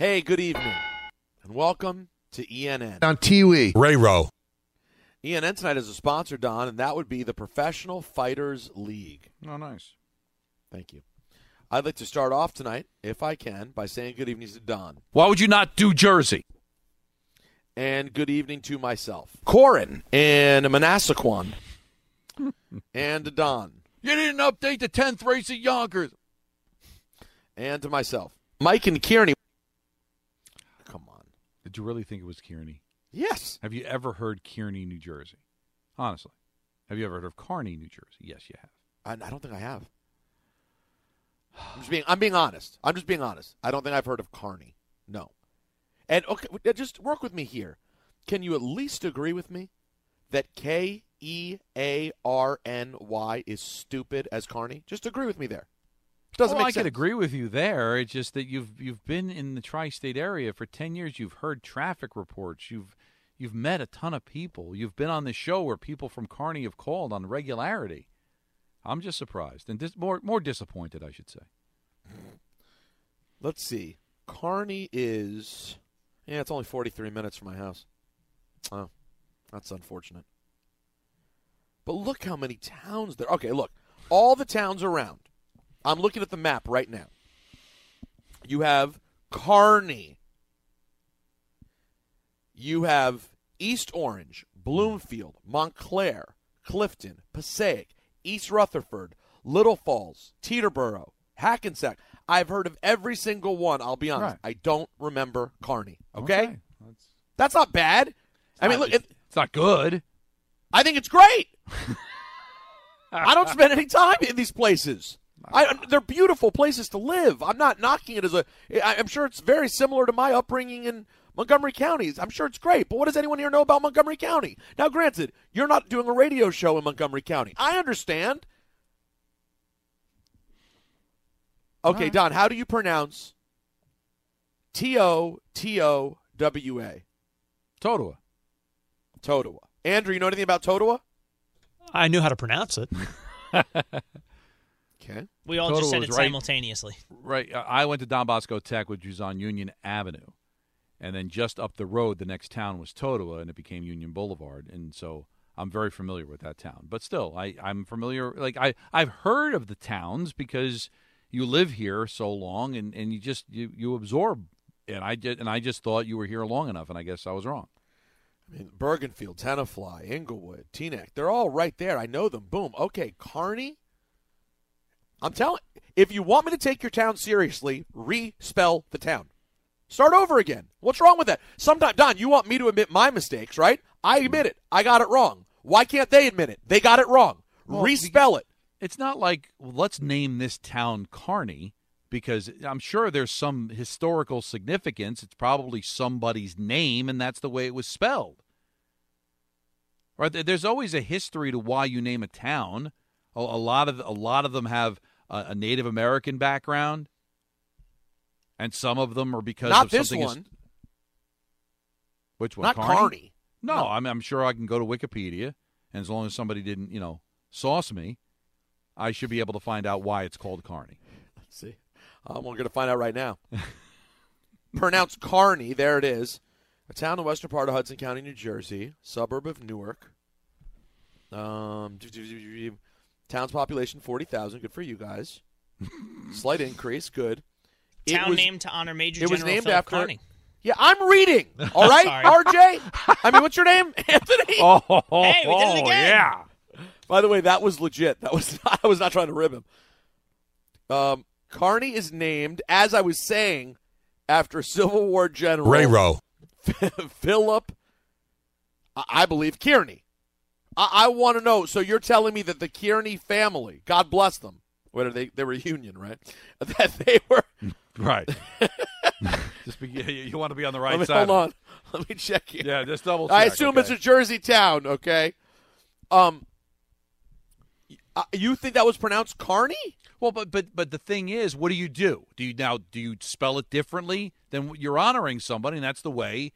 Hey, good evening, and welcome to ENN. On Tiwi. Ray Rowe. ENN tonight is a sponsor, Don, and that would be the Professional Fighters League. Oh, nice. Thank you. I'd like to start off tonight, if I can, by saying good evening to Don. Why would you not do Jersey? And good evening to myself. Corin and Manasquan. and to Don. You didn't update the 10th race at Yonkers. And to myself. Mike and Kearny. Did you really think it was Kearny? Yes. Have you ever heard Kearny, New Jersey? Honestly. Have you ever heard of Kearny, New Jersey? Yes, you have. I, I don't think I have. I'm just being I'm being honest. I'm just being honest. I don't think I've heard of Carney. No. And okay, just work with me here. Can you at least agree with me that K E A R N Y is stupid as Carney? Just agree with me there. Doesn't well, make I sense. could agree with you there. It's just that you've you've been in the tri-state area for ten years. You've heard traffic reports. You've you've met a ton of people. You've been on the show where people from Kearny have called on regularity. I'm just surprised and dis- more more disappointed, I should say. Let's see. Carney is yeah, it's only 43 minutes from my house. Oh, that's unfortunate. But look how many towns there. Okay, look, all the towns around. I'm looking at the map right now. You have Kearny. You have East Orange, Bloomfield, Montclair, Clifton, Passaic, East Rutherford, Little Falls, Teterboro, Hackensack. I've heard of every single one. I'll be honest. Right. I don't remember Carney. Okay, That's, that's not bad. I mean, not- look, it, it's not good. I think it's great. I don't spend any time in these places. I, they're beautiful places to live. I'm not knocking it as a. I'm sure it's very similar to my upbringing in Montgomery County. I'm sure it's great. But what does anyone here know about Montgomery County? Now, granted, you're not doing a radio show in Montgomery County. I understand. Okay, right. Don, how do you pronounce T O T O W A? Totowa. Totowa. Andrew, you know anything about Totowa? I knew how to pronounce it. Okay. We all Total just said it right. simultaneously. Right. uh, I went to Don Bosco Tech, which was on Union Avenue. And then just up the road, the next town was Totowa, and it became Union Boulevard. And so I'm very familiar with that town. But still, I, I'm familiar. Like, I, I've heard of the towns because you live here so long and, and you just you, you absorb. And I, just, and I just thought you were here long enough, and I guess I was wrong. I mean, Bergenfield, Tenafly, Englewood, Teaneck, they're all right there. I know them. Boom. Okay, Kearny. I'm telling if you want me to take your town seriously, respell the town. Start over again. What's wrong with that? Sometimes, Don, you want me to admit my mistakes, right? I admit it. I got it wrong. Why can't they admit it? They got it wrong. Well, respell it. It's not like well, let's name this town Carney because I'm sure there's some historical significance. It's probably somebody's name, and that's the way it was spelled. Right? There's always a history to why you name a town. A, a lot of a lot of them have a, a Native American background, and some of them are because Not of this something. one. which one? Not Kearny? Kearny. No, No. I'm, I'm sure I can go to Wikipedia, and as long as somebody didn't, you know, sauce me, I should be able to find out why it's called Carney. Let's see. Um, we're going to find out right now. Pronounced Carney. There it is. A town in the western part of Hudson County, New Jersey, suburb of Newark. Um, town's population forty thousand. Good for you guys. Slight increase. Good. It Town was- named to honor Major it was General named Philip after- Kearny. Yeah, I'm reading. All right, RJ. I mean, what's your name, Anthony? Oh, Hey, we did it again. yeah. By the way, that was legit. That was I was not trying to rib him. Um, Carney is named, as I was saying, after Civil War General Ray Rowe. Philip, I I believe Kearny. I, I want to know. So you're telling me that the Kearny family, God bless them, are they? They were union, right? That they were. Right. just be, you, you want to be on the right me, side. hold on. Let me check here. Yeah, just double check. I assume okay? it's a Jersey town. Okay. Um. uh, You think that was pronounced Carney? Well, but but but the thing is, what do you do? Do you now do you spell it differently? Then you're honoring somebody, and that's the way.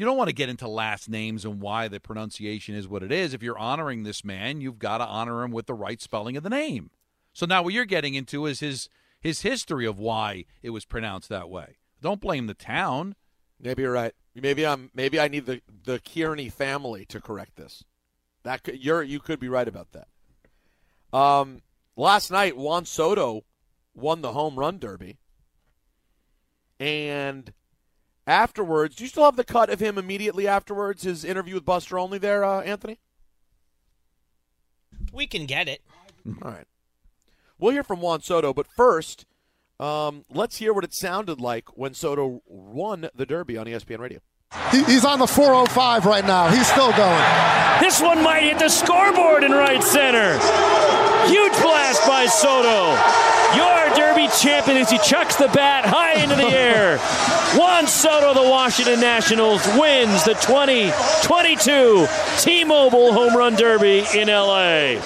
You don't want to get into last names and why the pronunciation is what it is. If you're honoring this man, you've got to honor him with the right spelling of the name. So now what you're getting into is his his history of why it was pronounced that way. Don't blame the town. Maybe you're right. Maybe I'm. Maybe I need the the Kearny family to correct this. That could, you're you could be right about that. Um, last night Juan Soto won the home run derby, and afterwards, do you still have the cut of him immediately afterwards? His interview with Buster Olney there, uh, Anthony. We can get it. All right. We'll hear from Juan Soto, but first, um, let's hear what it sounded like when Soto won the Derby on ESPN Radio. He, he's on the 405 right now. He's still going. This one might hit the scoreboard in right center. Huge blast by Soto. Your Derby champion as he chucks the bat high into the air. Juan Soto, the Washington Nationals, wins the 2022 T-Mobile Home Run Derby in LA.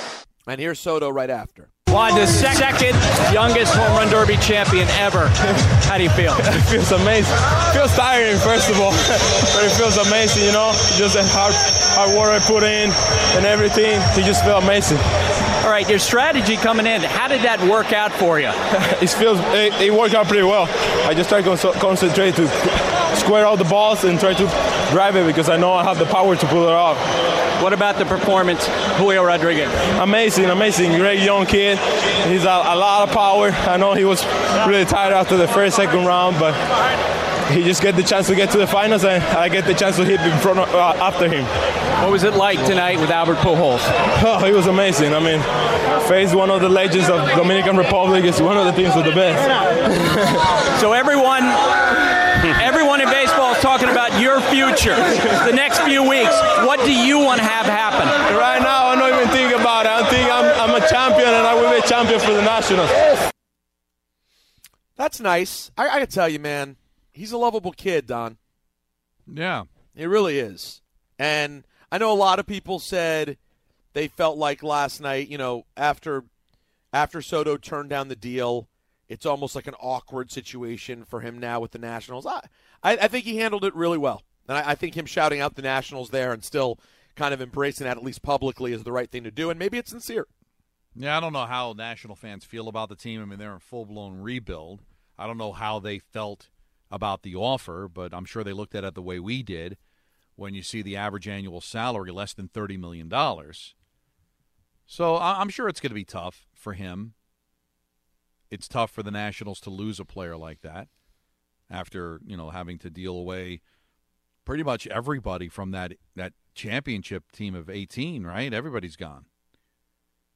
And here's Soto right after. Juan, the second youngest home run derby champion ever. How do you feel? It feels amazing. It feels tiring, first of all, but it feels amazing, you know. Just the hard, hard work I put in and everything, it just feels amazing. All right, your strategy coming in, how did that work out for you? it feels it, it worked out pretty well. I just try to con- concentrate to square out the balls and try to drive it because I know I have the power to pull it off. What about the performance, Julio Rodriguez? Amazing, amazing, great young kid. He's a, a lot of power. I know he was really tired after the first, second round, but he just get the chance to get to the finals, and I get the chance to hit in front of, uh, after him. What was it like tonight with Albert Pujols? Oh, he was amazing. I mean, face one of the legends of Dominican Republic is one of the teams with the best. so everyone, everyone in baseball is talking about your future, the next few weeks. What do you want to have happen? Right now, I don't even think about it. I think I'm, I'm a champion, and I will be a champion for the Nationals. That's nice. I, I gotta tell you, man, he's a lovable kid, Don. Yeah, he really is. And I know a lot of people said they felt like last night, you know, after after Soto turned down the deal, it's almost like an awkward situation for him now with the Nationals. I, I, I think he handled it really well, and I, I think him shouting out the Nationals there and still kind of embracing that at least publicly is the right thing to do, and maybe it's sincere. Yeah, I don't know how national fans feel about the team. I mean, they're in full blown rebuild. I don't know how they felt about the offer, but I'm sure they looked at it the way we did when you see the average annual salary less than $30 million. So I'm sure it's going to be tough for him. It's tough for the Nationals to lose a player like that after, you know, having to deal away pretty much everybody from that, that championship team of 18, right? Everybody's gone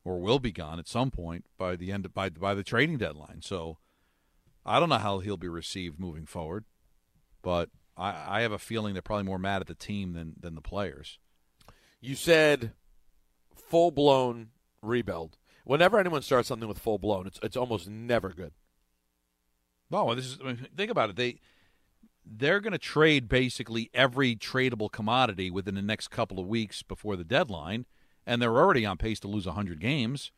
or will be gone at some point by the end of, by by the trading deadline. So I don't know how he'll be received moving forward, but I, I have a feeling they're probably more mad at the team than than the players. You said full blown rebuild. Whenever anyone starts something with full blown, it's it's almost never good. No, this is I mean, think about it. They they're going to trade basically every tradable commodity within the next couple of weeks before the deadline, and they're already on pace to lose 100 games.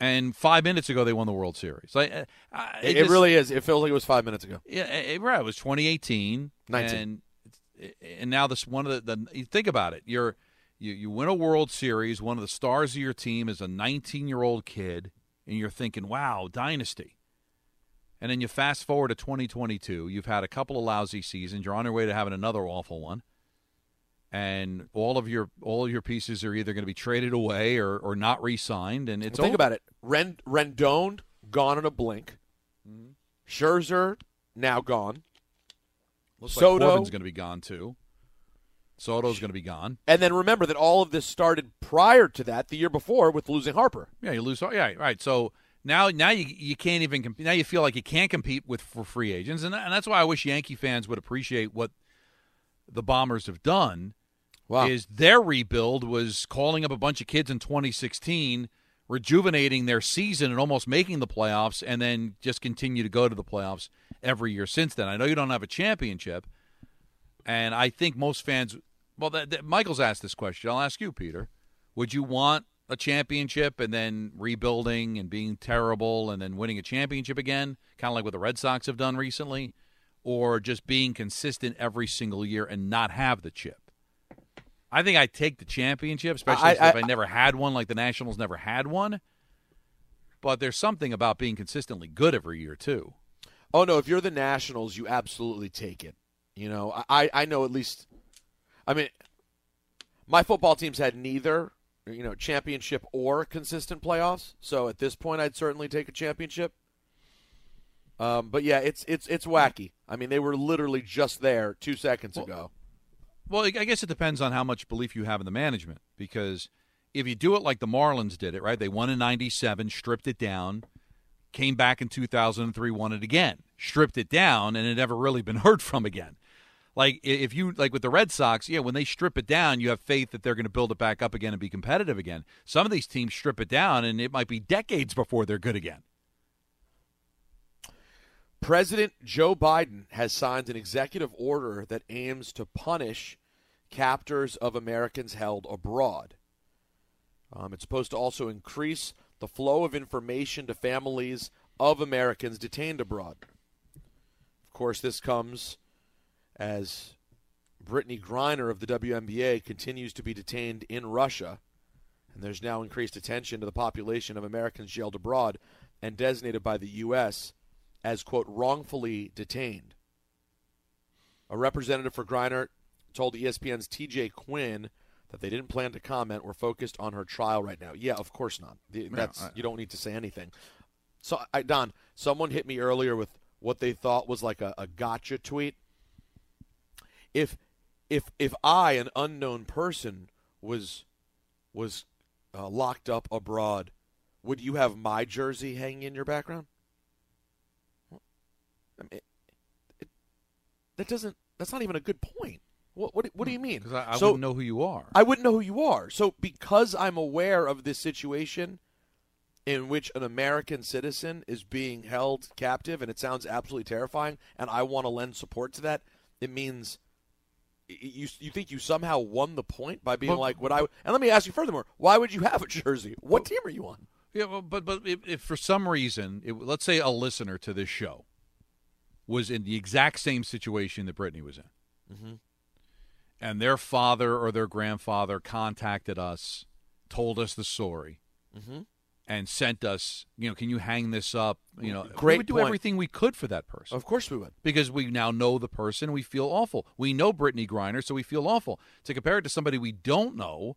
And five minutes ago, they won the World Series. Like, uh, uh, It, just- it really is. It feels like it was five minutes ago. Yeah, it, right. It was 2018, 19. and and now this one of the, the you think about it. You're you you win a World Series. One of the stars of your team is a 19 year old kid, and you're thinking, "Wow, dynasty." And then you fast forward to 2022. You've had a couple of lousy seasons. You're on your way to having another awful one, and all of your all of your pieces are either going to be traded away or, or not re-signed. And it's Well, think over. about it. Ren, Rendon gone in a blink. Scherzer now gone. Looks Soto. like Corbin's going to be gone too. Soto's going to be gone. And then remember that all of this started prior to that, the year before, with losing Harper. Yeah, you lose. Yeah, right. So now, now you you can't even compete. Now you feel like you can't compete with for free agents, and, and that's why I wish Yankee fans would appreciate what the Bombers have done. Wow. Is their rebuild was calling up a bunch of kids in 2016, rejuvenating their season and almost making the playoffs, and then just continue to go to the playoffs every year since then. I know you don't have a championship, and I think most fans. Well, that, that- Michael's asked this question. I'll ask you, Peter. Would you want a championship and then rebuilding and being terrible and then winning a championship again, kind of like what the Red Sox have done recently, or just being consistent every single year and not have the chip? I think I'd take the championship, especially I- if I- I never had one, like the Nationals never had one. But there's something about being consistently good every year too. Oh no, if you're the Nationals, you absolutely take it. You know, I I know at least. I mean, my football teams had neither, you know, championship or consistent playoffs. So at this point, I'd certainly take a championship. Um, but yeah, it's it's it's wacky. I mean, they were literally just there two seconds ago. Well, I guess it depends on how much belief you have in the management. Because if you do it like the Marlins did it, right? They won in '97, stripped it down, came back in 2003, won it again, stripped it down, and it never really been heard from again. Like if you like with the Red Sox, yeah, when they strip it down, you have faith that they're going to build it back up again and be competitive again. Some of these teams strip it down, and it might be decades before they're good again. President Joe Biden has signed an executive order that aims to punish captors of Americans held abroad. Um, it's supposed to also increase the flow of information to families of Americans detained abroad. Of course, this comes as Brittney Griner of the WNBA continues to be detained in Russia, and there's now increased attention to the population of Americans jailed abroad and designated by the U.S. as, quote, wrongfully detained. A representative for Griner told ESPN's TJ Quinn that they didn't plan to comment. We're focused on her trial right now. Yeah, of course not. That's I- you don't need to say anything. So, I, Don, someone hit me earlier with what they thought was like a, a gotcha tweet. If if if I, an unknown person, was was uh, locked up abroad, would you have my jersey hanging in your background? I mean, it, it, that doesn't. That's not even a good point. What what, what do you mean? Because I, I So- wouldn't know who you are. I wouldn't know who you are. So because I'm aware of this situation in which an American citizen is being held captive and it sounds absolutely terrifying and I want to lend support to that, it means you you think you somehow won the point by being But- like what I and let me ask you furthermore, why would you have a jersey? What team are you on? Yeah, well, but but if, if for some reason, it, let's say a listener to this show was in the exact same situation that Brittney was in, Mm-hmm. and their father or their grandfather contacted us, told us the story, Mhm. and sent us, you know, can you hang this up? You know, Great we would do point. everything we could for that person. Of course we would. because we now know the person. We feel awful. We know Brittney Griner, so we feel awful. To compare it to somebody we don't know,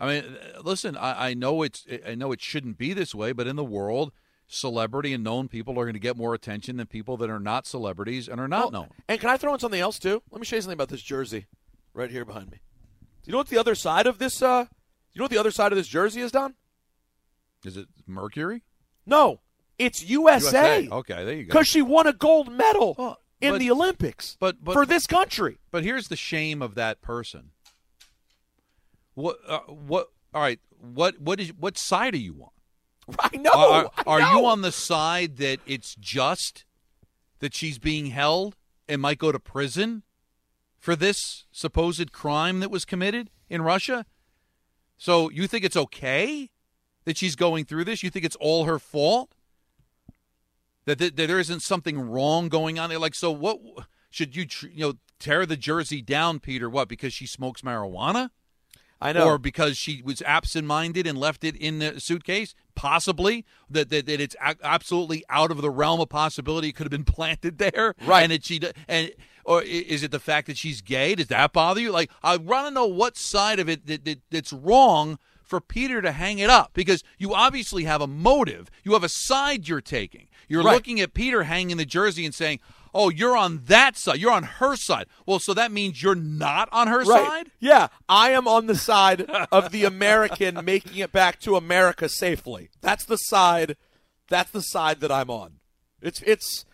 I mean, listen, I, I know it's I know it shouldn't be this way, but in the world, celebrity and known people are going to get more attention than people that are not celebrities and are not Oh, known. And can I throw in something else too? Let me show you something about this jersey right here behind me. Do you know what the other side of this uh you know what the other side of this jersey is, Don? Is it Mercury? No. It's USA. Okay, there you go. Because she won a gold medal in but- the Olympics but, but for this country. But here's the shame of that person. What? Uh, what? All right. What? What is? What side are you on? I know. Are, I know. you on the side that it's just that she's being held and might go to prison for this supposed crime that was committed in Russia? So you think it's okay that she's going through this? You think it's all her fault? That, that, that there isn't something wrong going on there? Like, so what should you, tr- you know, tear the jersey down, Peter? What, because she smokes marijuana? I know. Or because she was absent-minded and left it in the suitcase? Possibly. That that, that it's a- absolutely out of the realm of possibility. It could have been planted there, Right. And that she and or is it the fact that she's gay? Does that bother you? Like, I want to know what side of it that, that that's wrong for Peter to hang it up because you obviously have a motive. You have a side you're taking. You're Right. looking at Peter hanging the jersey and saying, "Oh, you're on that side. You're on her side." Well, so that means you're not on her Right. side. Yeah, I am on the side of the American making it back to America safely. That's the side. That's the side that I'm on. It's it's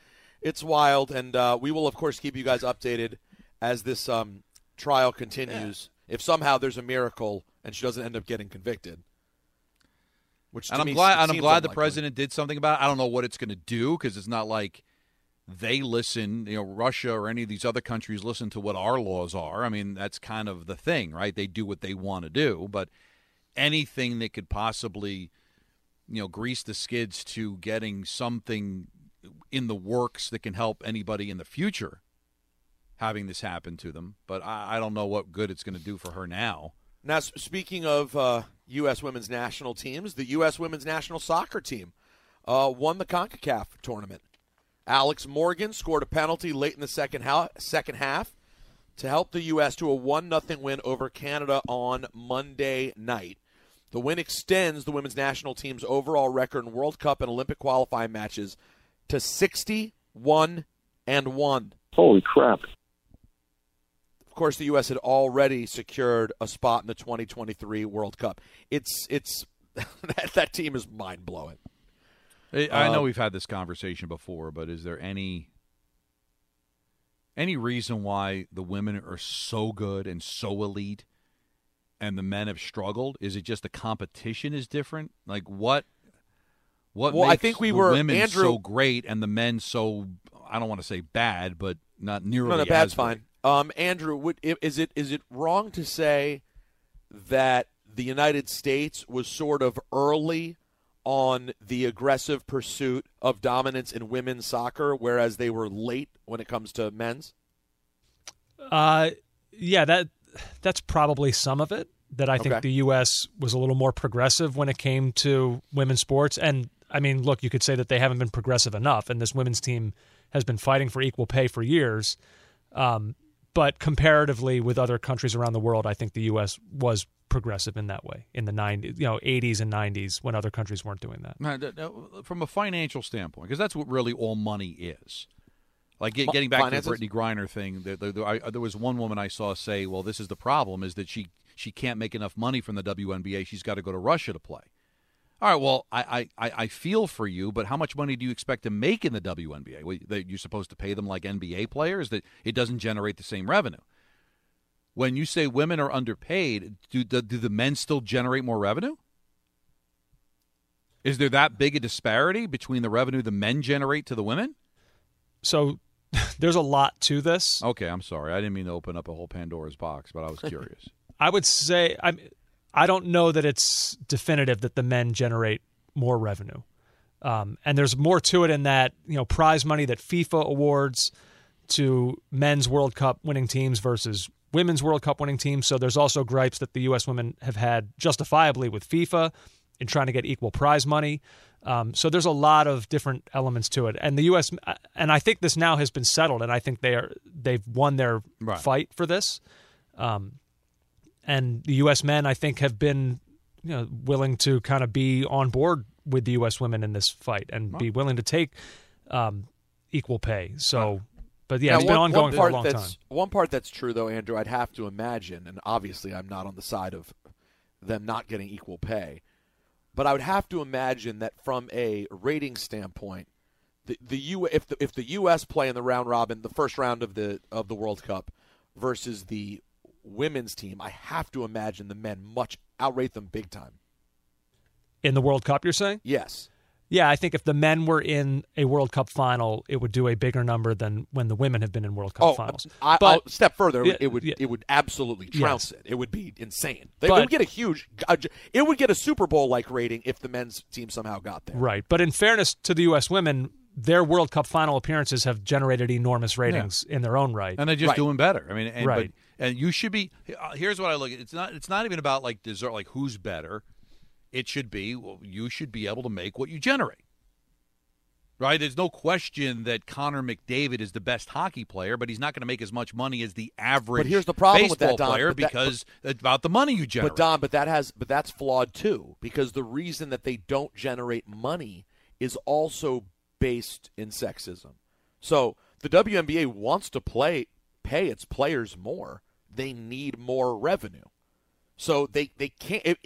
it's wild, and uh, we will of course keep you guys updated as this um, trial continues. If somehow there's a miracle and she doesn't end up getting convicted, which to And I'm glad. And I'm glad the president did something about it. I don't know what it's going to do because it's not like they listen. You know, Russia or any of these other countries listen to what our laws are. I mean, that's kind of the thing, right? They do what they want to do, but anything that could possibly, you know, grease the skids to getting something in the works that can help anybody in the future having this happen to them. But I, I don't know what good it's going to do for her now. Now, speaking of uh, U.S. women's national teams, the U.S. women's national soccer team uh, won the CONCACAF tournament. Alex Morgan scored a penalty late in the second, ha- second half to help the U.S. to a 1 0 win over Canada on Monday night. The win extends the women's national team's overall record in World Cup and Olympic qualifying matches to 61 and 1. Holy crap. Of course, the U.S. had already secured a spot in the 2023 World Cup. It's it's that, that team is mind blowing. I know Um, we've had this conversation before, but is there any any reason why the women are so good and so elite and the men have struggled? Is it just the competition is different? Like what what Well, I think we the were- women Andrew- so great and the men so I don't want to say bad, but not nearly No, no, bad's great? fine. Um, Andrew, would, is it is it wrong to say that the United States was sort of early on the aggressive pursuit of dominance in women's soccer, whereas they were late when it comes to men's? Uh, yeah, that that's probably some of it. That I think Okay. the U.S. was a little more progressive when it came to women's sports. And I mean, look, you could say that they haven't been progressive enough, and this women's team has been fighting for equal pay for years. Um, but comparatively with other countries around the world, I think the U.S. was progressive in that way in the 90s, you know, 80s and 90s when other countries weren't doing that. From a financial standpoint, because that's what really all money is. Like get, getting back finances? to the Brittney Griner thing, there, there, I, there was one woman I saw say, "Well, this is the problem: is that she she can't make enough money from the WNBA. She's got to go to Russia to play." All right, well, I, I, I I feel for you, but how much money do you expect to make in the WNBA? Well, That you're supposed to pay them like NBA players? That it doesn't generate the same revenue. When you say women are underpaid, do the, do the men still generate more revenue? Is there that big a disparity between the revenue the men generate to the women? So there's a lot to this. Okay, I'm sorry. I didn't mean to open up a whole Pandora's box, but I was curious. I would say I'm. I don't know that it's definitive that the men generate more revenue, um, and there's more to it in that you know prize money that FIFA awards to men's World Cup winning teams versus women's World Cup winning teams. So there's also gripes that the U.S. women have had justifiably with FIFA in trying to get equal prize money. Um, so there's a lot of different elements to it, and the U.S. and I think this now has been settled, and I think they are they've won their Right. fight for this. Um, and the U.S. men, I think, have been you know willing to kind of be on board with the U.S. women in this fight and be willing to take um, equal pay. So, but yeah, Now, it's been one- ongoing one for a long that's, time. One part that's true, though, Andrew, I'd have to imagine, and obviously I'm not on the side of them not getting equal pay, but I would have to imagine that from a rating standpoint, the, the U if the if the U.S. play in the round robin, the first round of the of the World Cup, versus the women's team, I have to imagine the men much outrate them big time. In the World Cup, you're saying? Yes. Yeah, I think if the men were in a World Cup final, it would do a bigger number than when the women have been in World Cup Oh, finals. I, but I'll step further. Yeah, it would yeah. it would absolutely trounce Yes. it. It would be insane. They But- would get a huge. It would get a Super Bowl like rating if the men's team somehow got there. Right. But in fairness to the U.S. women, their World Cup final appearances have generated enormous ratings in their own right. and they're just doing better. I mean, and, Right. But, and you should be. uh, Here's what I look at. It's not. It's not even about like dessert. Like who's better. It should be. Well, you should be able to make what you generate. Right? There's no question that Connor McDavid is the best hockey player, but he's not going to make as much money as the average But here's the problem baseball with that, Don, player that- because it's about the money you generate. But Don, but that has but that's flawed too because the reason that they don't generate money is also based in sexism. So the WNBA wants to play pay its players more. They need more revenue. So they they can't. It,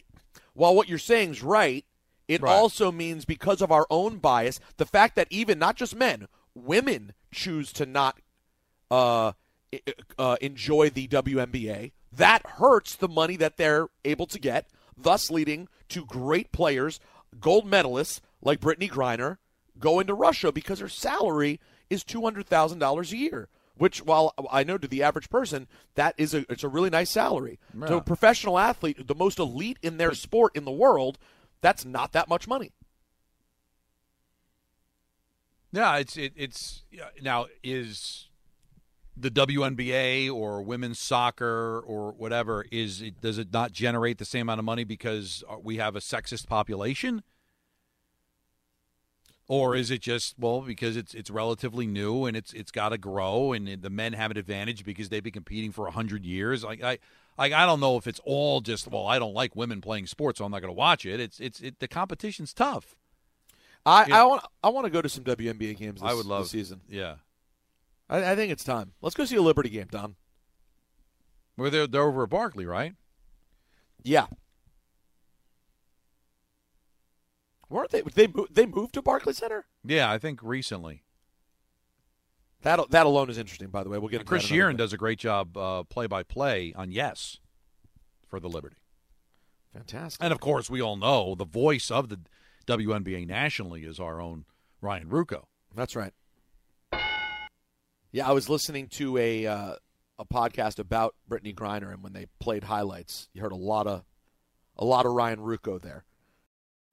while what you're saying is right, it Right. also means because of our own bias, the fact that even not just men, women choose to not uh, uh, enjoy the WNBA, that hurts the money that they're able to get, thus leading to great players, gold medalists like Brittney Griner, go into Russia because her salary is two hundred thousand dollars a year. Which, while I know to the average person, that is a it's a really nice salary. To Yeah. a professional athlete, the most elite in their sport in the world, that's not that much money. Yeah, it's it, it's now is the WNBA or women's soccer or whatever is it, does it not generate the same amount of money because uh, we have a sexist population? Or is it just well because it's it's relatively new and it's it's got to grow and the men have an advantage because they've been competing for hundred years? Like I, like I don't know if it's all just well I don't like women playing sports so I'm not going to watch it. It's it's it, the competition's tough. I, Yeah. I want I want to go to some WNBA games. This, I would love this season. Yeah, I, I think it's time. Let's go see a Liberty game, Don. Well, they're they're over at Barkley, right? Yeah. Weren't they? They mo- they moved to Barclays Center. Yeah, I think recently. That that alone is interesting. By the way, we'll get Chris that Shearn does a great job play by play on Yes for the Liberty. Fantastic. And of course, we all know the voice of the WNBA nationally is our own Ryan Ruocco. That's right. Yeah, I was listening to a uh, a podcast about Brittney Griner, and when they played highlights, you heard a lot of a lot of Ryan Ruocco there.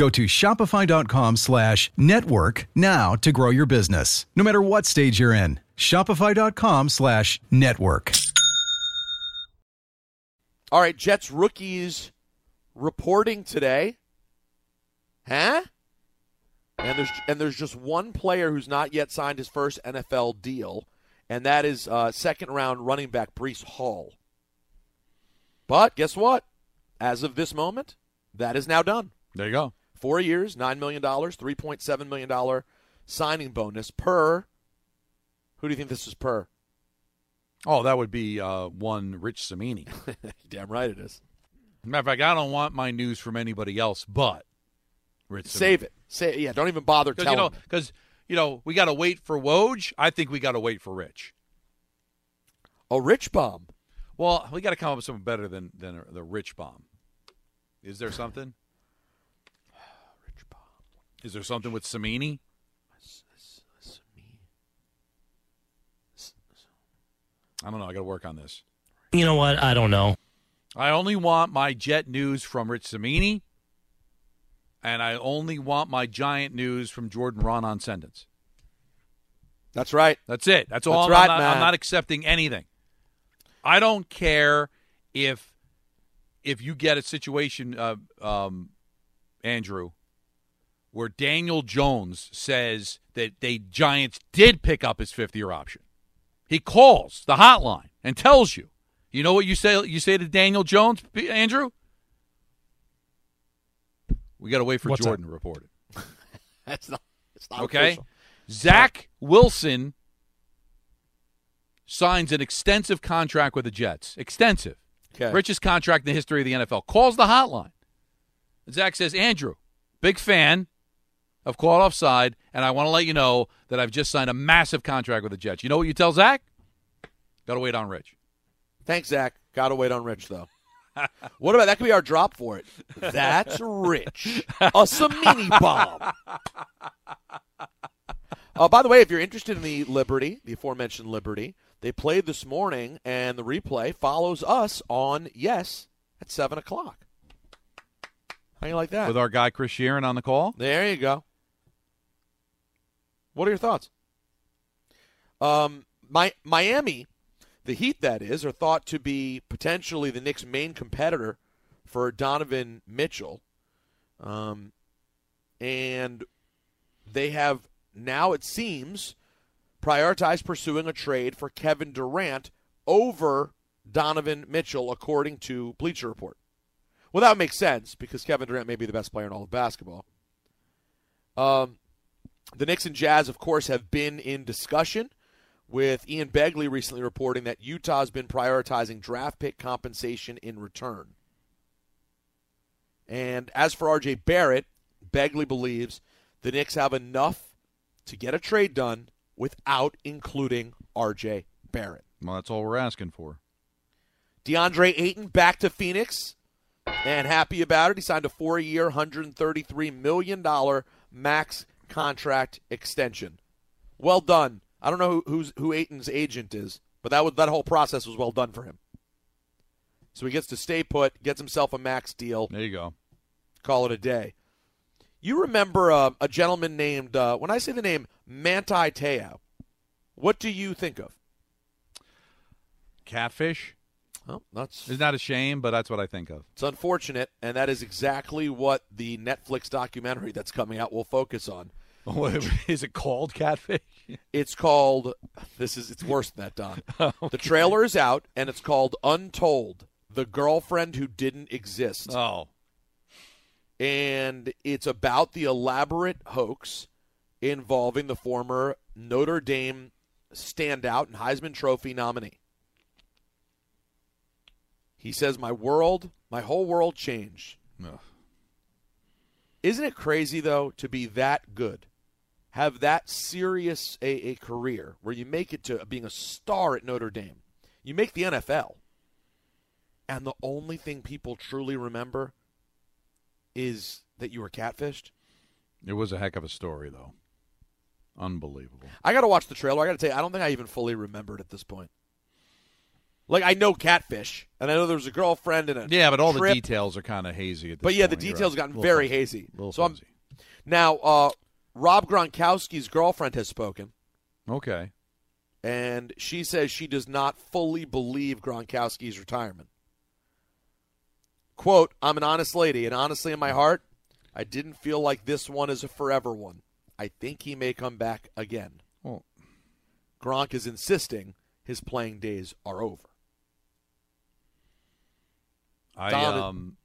Go to shopify.com slash network now to grow your business, no matter what stage you're in. Shopify.com slash network. All right, Jets rookies reporting today. Huh? And there's and there's just one player who's not yet signed his first NFL deal, and that is uh, second round running back Breece Hall. But guess what? As of this moment, that is now done. There you go. Four years, nine million dollars, three point seven million dollar signing bonus per. Who do you think this is per? Oh, that would be uh, one Rich Cimini. Damn right it is. Matter of fact, I don't want my news from anybody else but Rich. Save it. Say yeah. Don't even bother telling. you know, because you know, we got to wait for Woj. I think we got to wait for Rich. A rich bomb. Well, we got to come up with something better than than the Rich bomb. Is there something? Rich bomb. Is there something with Cimini? I don't know. I got to work on this. You know what? I don't know. I only want my Jet news from Rich Cimini, and I only want my Giant news from Jordan Raanan Sendence. That's right. That's it. That's all. That's I'm, right, not, I'm not accepting anything. I don't care if if you get a situation, uh, um, Andrew, where Daniel Jones says that they Giants did pick up his fifth year option. He calls the hotline and tells you. You know what you say? You say to Daniel Jones, Andrew. We got to wait for What's Jordan to report it. That's not. It's not Okay. official. Zach Wilson signs an extensive contract with the Jets. Extensive. Okay. Richest contract in the history of the NFL. Calls the hotline. Zach says, Andrew, big fan of caught offside, and I want to let you know that I've just signed a massive contract with the Jets. You know what you tell Zach? Got to wait on Rich. Thanks, Zach. Got to wait on Rich though. what about that? Could be our drop for it. That's Rich. A Cimini bomb. Uh, by the way, if you're interested in the Liberty, the aforementioned Liberty, they played this morning, and the replay follows us on Yes at seven o'clock. How you like that? With our guy Chris Shearn on the call. There you go. What are your thoughts? Um, my Miami, the Heat that is, are thought to be potentially the Knicks' main competitor for Donovan Mitchell, um, and they have now it seems prioritized pursuing a trade for Kevin Durant over Donovan Mitchell, according to Bleacher Report. Well, that would make sense because Kevin Durant may be the best player in all of basketball. Um, the Knicks and Jazz, of course, have been in discussion, with Ian Begley recently reporting that Utah has been prioritizing draft pick compensation in return. And as for RJ Barrett, Begley believes the Knicks have enough to get a trade done without including RJ Barrett. Well, that's all we're asking for. DeAndre Ayton back to Phoenix and happy about it. He signed a four year, $133 million max contract extension. Well done. I don't know who, who's, who Ayton's agent is, but that, was, that whole process was well done for him. So he gets to stay put, gets himself a max deal. There you go. Call it a day. You remember uh, a gentleman named, uh, when I say the name Manti Te'o, what do you think of? Catfish. Oh, that's Isn't a shame? But that's what I think of. It's unfortunate, and that is exactly what the Netflix documentary that's coming out will focus on. is it called Catfish? It's called. This is. It's worse than that, Don. The trailer is out, and it's called Untold: The Girlfriend Who Didn't Exist. Oh. And it's about the elaborate hoax involving the former Notre Dame standout and Heisman Trophy nominee. He says, My world, my whole world changed. Ugh. Isn't it crazy, though, to be that good? Have that serious a, a career where you make it to being a star at Notre Dame. You make the NFL. And the only thing people truly remember is that you were catfished. It was a heck of a story, though. Unbelievable. I got to watch the trailer. I got to tell you, I don't think I even fully remember it at this point. Like I know catfish, and I know there was a girlfriend and a Yeah, but all trip. the details are kind of hazy. At this But yeah, the details right. gotten very hazy. Little so I'm fuzzy. now. Uh, Rob Gronkowski's girlfriend has spoken, Okay. and she says she does not fully believe Gronkowski's retirement. "Quote: I'm an honest lady, and honestly, in my heart, I didn't feel like this one is a forever one. I think he may come back again." Well, Gronk is insisting his playing days are over. I Don- um,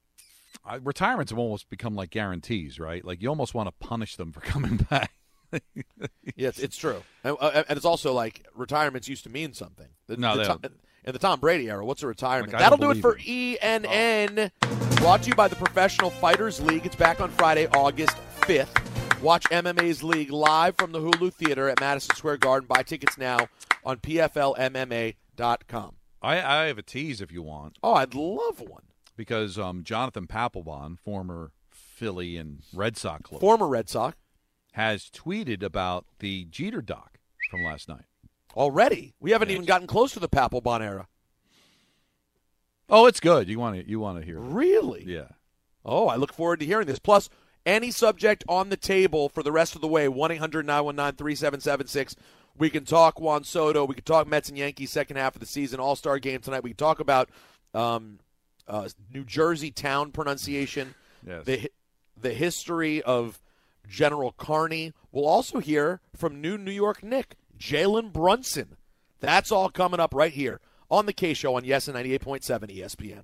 I, retirements have almost become like guarantees, right? Like you almost want to punish them for coming back. Yes, it's true, and, uh, and it's also like retirements used to mean something. The, No, the they don't. in the Tom Brady era, what's a retirement? Like, That'll don't it for believe ENN. Brought to you by the Professional Fighters League. It's back on Friday, August fifth. Watch MMA's League live from the Hulu Theater at Madison Square Garden. Buy tickets now on PFLMMA.com. I, I have a tease if you want, Oh, I'd love one. Because um, Jonathan Papelbon, former Philly and Red Sox closer, Former Red Sox has tweeted about the Jeter doc from last night. already. We haven't Yes. even gotten close to the Papelbon era. Oh, it's good. You want to you want to hear? it. Really? Yeah. Oh, I look forward to hearing this. Plus, any subject on the table for the rest of the way, 1 800 919 3776. We can talk Juan Soto. We can talk Mets and Yankees second half of the season, All Star game tonight. We can talk about um, uh, New Jersey town pronunciation, Yes. the, the history of General Carney. We'll also hear from new New York Knick, Jalen Brunson. That's all coming up right here on the Kay Show on Yes and 98.7 ESPN.